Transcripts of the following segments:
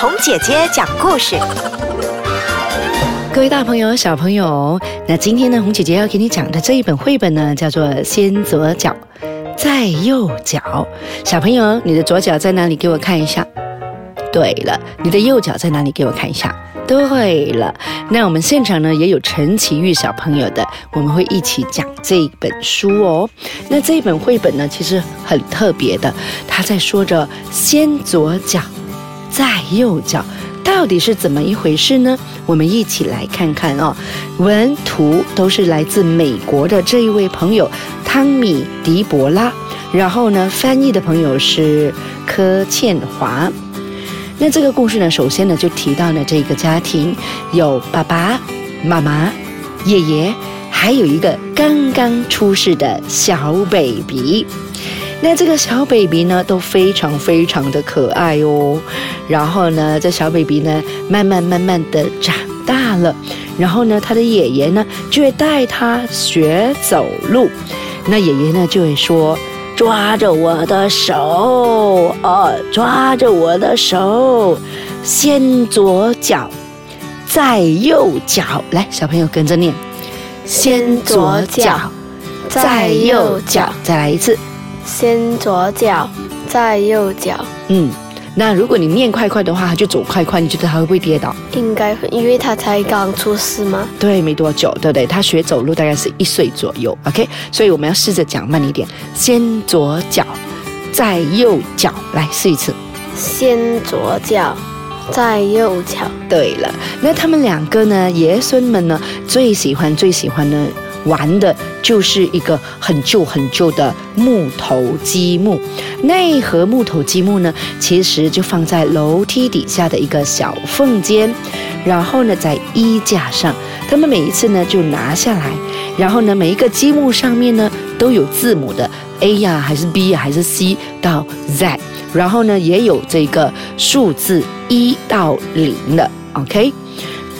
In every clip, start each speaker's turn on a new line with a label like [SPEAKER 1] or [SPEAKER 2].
[SPEAKER 1] 红姐姐讲故事。
[SPEAKER 2] 各位大朋友、小朋友，那今天呢，红姐姐要给你讲的这一本绘本呢，叫做《先左脚，再右脚》。小朋友，你的左脚在哪里？给我看一下。对了，你的右脚在哪里？给我看一下。对了，那我们现场呢也有陈奇玉小朋友的，我们会一起讲这本书哦。那这一本绘本呢，其实很特别的，他在说着先左脚，在右脚，到底是怎么一回事呢？我们一起来看看哦。文图都是来自美国的这一位朋友汤米迪博拉，然后呢，翻译的朋友是柯倩华。那这个故事呢，首先呢就提到了这个家庭有爸爸妈妈、爷爷，还有一个刚刚出世的小 baby。那这个小 baby 呢都非常非常的可爱哦。然后呢，这小 baby 呢慢慢慢慢的长大了，然后呢，他的爷爷呢就会带他学走路。那爷爷呢就会说。抓着我的手，哦，抓着我的手，先左脚，再右脚。来，小朋友跟着念：
[SPEAKER 3] 先左脚，再右脚。
[SPEAKER 2] 再来一次：
[SPEAKER 3] 先左脚，再右脚。
[SPEAKER 2] 嗯。那如果你念快快的话，他就走快快，你觉得他会不会跌倒？
[SPEAKER 3] 应该会，因为他才刚出世吗？
[SPEAKER 2] 对，没多久，对不对？他学走路大概是一岁左右，OK。所以我们要试着讲慢一点，先左脚，再右脚，来试一次。
[SPEAKER 3] 先左脚，再右脚。
[SPEAKER 2] 对了，那他们两个呢，爷孙们呢，最喜欢最喜欢呢。玩的就是一个很旧很旧的木头积木，那一盒木头积木呢，其实就放在楼梯底下的一个小缝间，然后呢，在衣架上，他们每一次呢就拿下来，然后呢，每一个积木上面呢都有字母的 A 呀，还是 B 呀，还是 C 到 Z，然后呢也有这个数字一到零的，OK。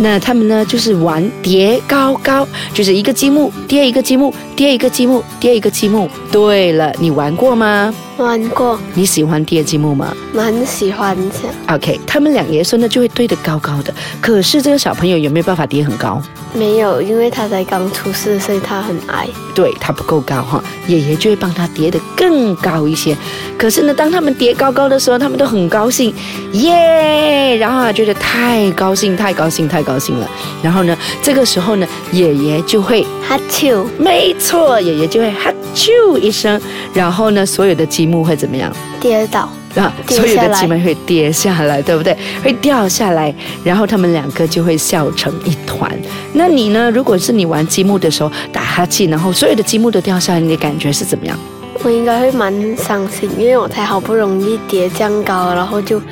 [SPEAKER 2] 那他们呢，就是玩叠高高，就是一个积木叠一个积木，叠一个积木，叠一个积木。对了，你玩过吗？
[SPEAKER 3] 玩过。
[SPEAKER 2] 你喜欢叠积木吗？
[SPEAKER 3] 蛮喜欢的。
[SPEAKER 2] OK，他们两爷孙呢就会堆得高高的，可是这个小朋友有没有办法叠很高？
[SPEAKER 3] 没有，因为他才刚出世，所以他很矮。
[SPEAKER 2] 对他不够高哈，爷爷就会帮他叠得更高一些。可是呢，当他们叠高高的时候，他们都很高兴，耶！然后啊，觉得太高兴，太高兴，太高兴了。然后呢，这个时候呢，爷爷就会
[SPEAKER 3] 哈啾，
[SPEAKER 2] 没错，爷爷就会哈啾一声。然后呢，所有的积木会怎么样？
[SPEAKER 3] 跌倒。
[SPEAKER 2] 啊，所有的积木会跌下来，对不对？会掉下来，然后他们两个就会笑成一团。那你呢？如果是你玩积木的时候打哈欠，然后所有的积木都掉下来，你的感觉是怎么样？
[SPEAKER 3] 我应该会蛮伤心，因为我才好不容易叠这样高，然后就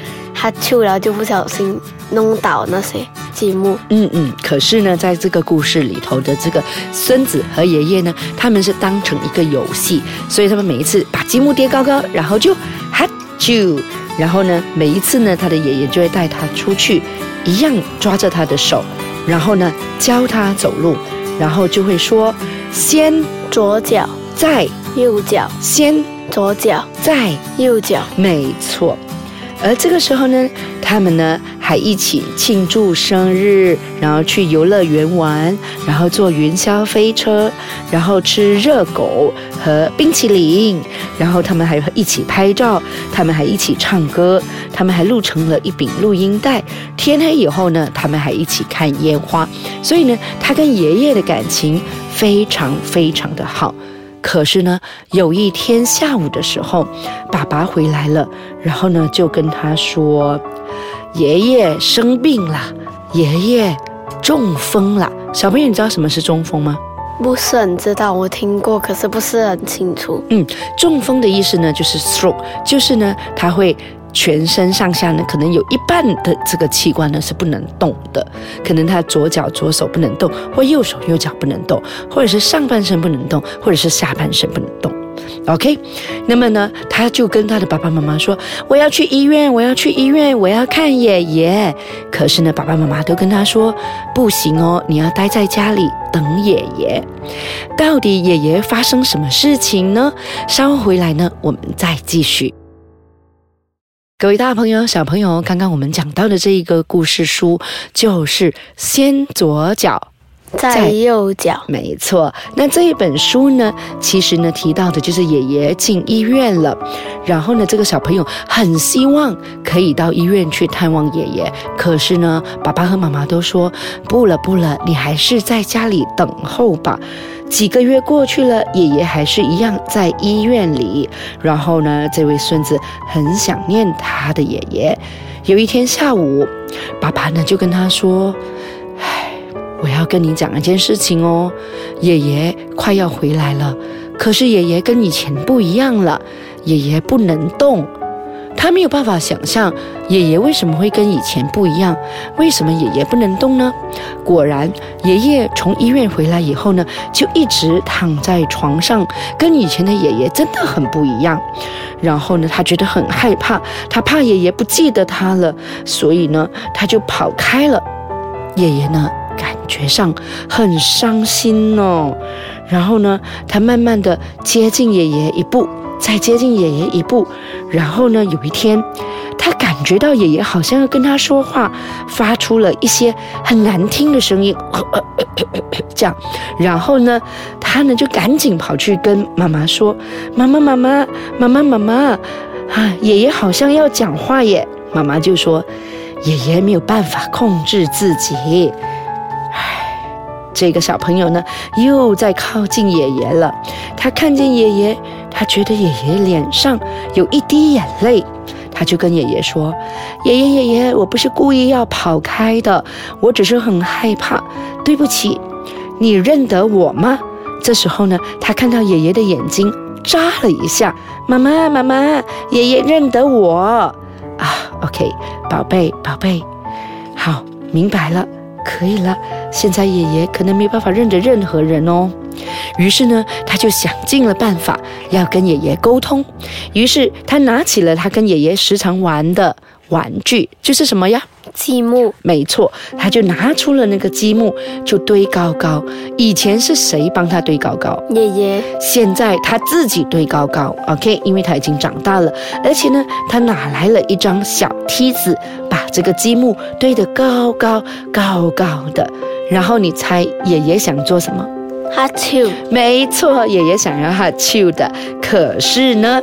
[SPEAKER 3] 哈啾，然后就不小心弄倒那些积木。
[SPEAKER 2] 嗯嗯。可是呢，在这个故事里头的这个孙子和爷爷呢，他们是当成一个游戏，所以他们每一次把积木叠高高，然后就哈。啾，然后呢，每一次呢，他的爷爷就会带他出去，一样抓着他的手，然后呢，教他走路，然后就会说，先
[SPEAKER 3] 左脚，
[SPEAKER 2] 再
[SPEAKER 3] 右脚，
[SPEAKER 2] 先
[SPEAKER 3] 左脚，
[SPEAKER 2] 再
[SPEAKER 3] 右脚，
[SPEAKER 2] 没错。而这个时候呢，他们呢还一起庆祝生日，然后去游乐园玩，然后坐云霄飞车，然后吃热狗和冰淇淋，然后他们还一起拍照，他们还一起唱歌，他们还录成了一柄录音带。天黑以后呢，他们还一起看烟花。所以呢，他跟爷爷的感情非常非常的好。可是呢，有一天下午的时候，爸爸回来了，然后呢就跟他说：“爷爷生病了，爷爷中风了。”小朋友，你知道什么是中风吗？
[SPEAKER 3] 不是很知道，我听过，可是不是很清楚。
[SPEAKER 2] 嗯，中风的意思呢，就是 stroke，就是呢，他会。全身上下呢，可能有一半的这个器官呢是不能动的，可能他左脚左手不能动，或右手右脚不能动，或者是上半身不能动，或者是下半身不能动。OK，那么呢，他就跟他的爸爸妈妈说：“我要去医院，我要去医院，我要看爷爷。”可是呢，爸爸妈妈都跟他说：“不行哦，你要待在家里等爷爷。”到底爷爷发生什么事情呢？稍后回来呢，我们再继续。各位大朋友、小朋友，刚刚我们讲到的这一个故事书，就是先左脚。
[SPEAKER 3] 在右脚，
[SPEAKER 2] 没错。那这一本书呢，其实呢提到的就是爷爷进医院了，然后呢，这个小朋友很希望可以到医院去探望爷爷，可是呢，爸爸和妈妈都说不了不了，你还是在家里等候吧。几个月过去了，爷爷还是一样在医院里，然后呢，这位孙子很想念他的爷爷。有一天下午，爸爸呢就跟他说。我要跟你讲一件事情哦，爷爷快要回来了，可是爷爷跟以前不一样了，爷爷不能动，他没有办法想象爷爷为什么会跟以前不一样，为什么爷爷不能动呢？果然，爷爷从医院回来以后呢，就一直躺在床上，跟以前的爷爷真的很不一样。然后呢，他觉得很害怕，他怕爷爷不记得他了，所以呢，他就跑开了。爷爷呢？感觉上很伤心哦，然后呢，他慢慢的接近爷爷一步，再接近爷爷一步，然后呢，有一天，他感觉到爷爷好像要跟他说话，发出了一些很难听的声音，这样，然后呢，他呢就赶紧跑去跟妈妈说：“妈妈，妈妈，妈妈，妈妈，啊，爷爷好像要讲话耶。”妈妈就说：“爷爷没有办法控制自己。”这个小朋友呢，又在靠近爷爷了。他看见爷爷，他觉得爷爷脸上有一滴眼泪，他就跟爷爷说：“爷爷，爷爷，我不是故意要跑开的，我只是很害怕，对不起。你认得我吗？”这时候呢，他看到爷爷的眼睛眨了一下：“妈妈，妈妈，爷爷认得我啊。”OK，宝贝，宝贝，好，明白了。可以了，现在爷爷可能没办法认得任何人哦。于是呢，他就想尽了办法要跟爷爷沟通。于是他拿起了他跟爷爷时常玩的玩具，就是什么呀？
[SPEAKER 3] 积木。
[SPEAKER 2] 没错，他就拿出了那个积木，就堆高高。以前是谁帮他堆高高？
[SPEAKER 3] 爷爷。
[SPEAKER 2] 现在他自己堆高高。OK，因为他已经长大了，而且呢，他拿来了一张小梯子。把这个积木堆得高高高高的，然后你猜爷爷想做什么？
[SPEAKER 3] 哈啾！
[SPEAKER 2] 没错，爷爷想要哈啾的，可是呢，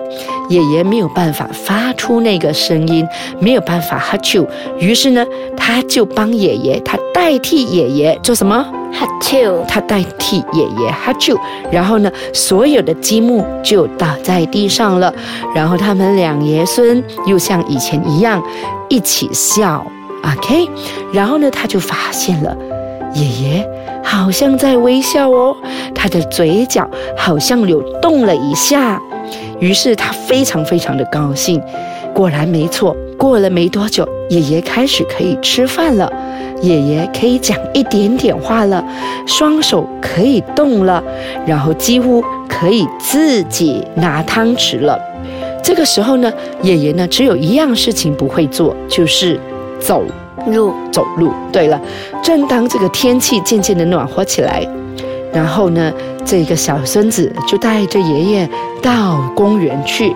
[SPEAKER 2] 爷爷没有办法发出那个声音，没有办法哈啾。于是呢，他就帮爷爷，他代替爷爷做什么？
[SPEAKER 3] 哈啾！
[SPEAKER 2] 他代替爷爷哈啾。然后呢，所有的积木就倒在地上了。然后他们两爷孙又像以前一样。一起笑，OK，然后呢，他就发现了爷爷好像在微笑哦，他的嘴角好像扭动了一下，于是他非常非常的高兴。果然没错，过了没多久，爷爷开始可以吃饭了，爷爷可以讲一点点话了，双手可以动了，然后几乎可以自己拿汤匙了。这个时候呢，爷爷呢只有一样事情不会做，就是走。
[SPEAKER 3] 路。
[SPEAKER 2] 走路。对了，正当这个天气渐渐的暖和起来，然后呢，这个小孙子就带着爷爷到公园去，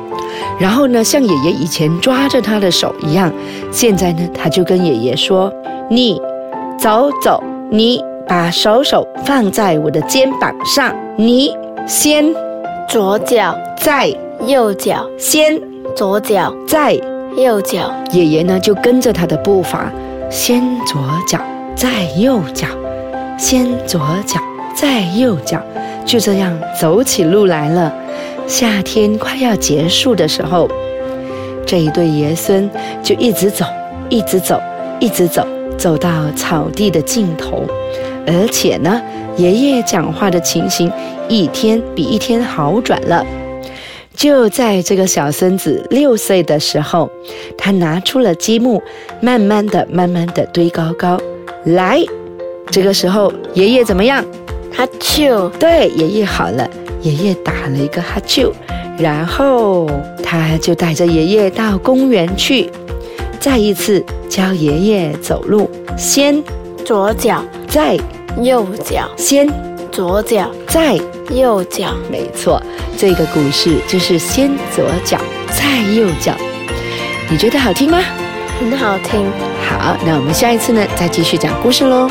[SPEAKER 2] 然后呢，像爷爷以前抓着他的手一样，现在呢，他就跟爷爷说：“你走走，你把手手放在我的肩膀上，你先
[SPEAKER 3] 左脚，
[SPEAKER 2] 再。”
[SPEAKER 3] 右脚
[SPEAKER 2] 先，
[SPEAKER 3] 左脚
[SPEAKER 2] 再
[SPEAKER 3] 右脚。
[SPEAKER 2] 爷爷呢就跟着他的步伐，先左脚，再右脚，先左脚，再右脚，就这样走起路来了。夏天快要结束的时候，这一对爷孙就一直走，一直走，一直走，走到草地的尽头。而且呢，爷爷讲话的情形一天比一天好转了。就在这个小孙子六岁的时候，他拿出了积木，慢慢的、慢慢的堆高高。来，这个时候爷爷怎么样？
[SPEAKER 3] 哈啾！
[SPEAKER 2] 对，爷爷好了，爷爷打了一个哈啾，然后他就带着爷爷到公园去，再一次教爷爷走路，先
[SPEAKER 3] 左脚，
[SPEAKER 2] 再
[SPEAKER 3] 右脚，
[SPEAKER 2] 先
[SPEAKER 3] 左脚，
[SPEAKER 2] 再
[SPEAKER 3] 右脚。
[SPEAKER 2] 没错。这个故事就是先左脚，再右脚。你觉得好听吗？
[SPEAKER 3] 很好听。
[SPEAKER 2] 好，那我们下一次呢，再继续讲故事喽。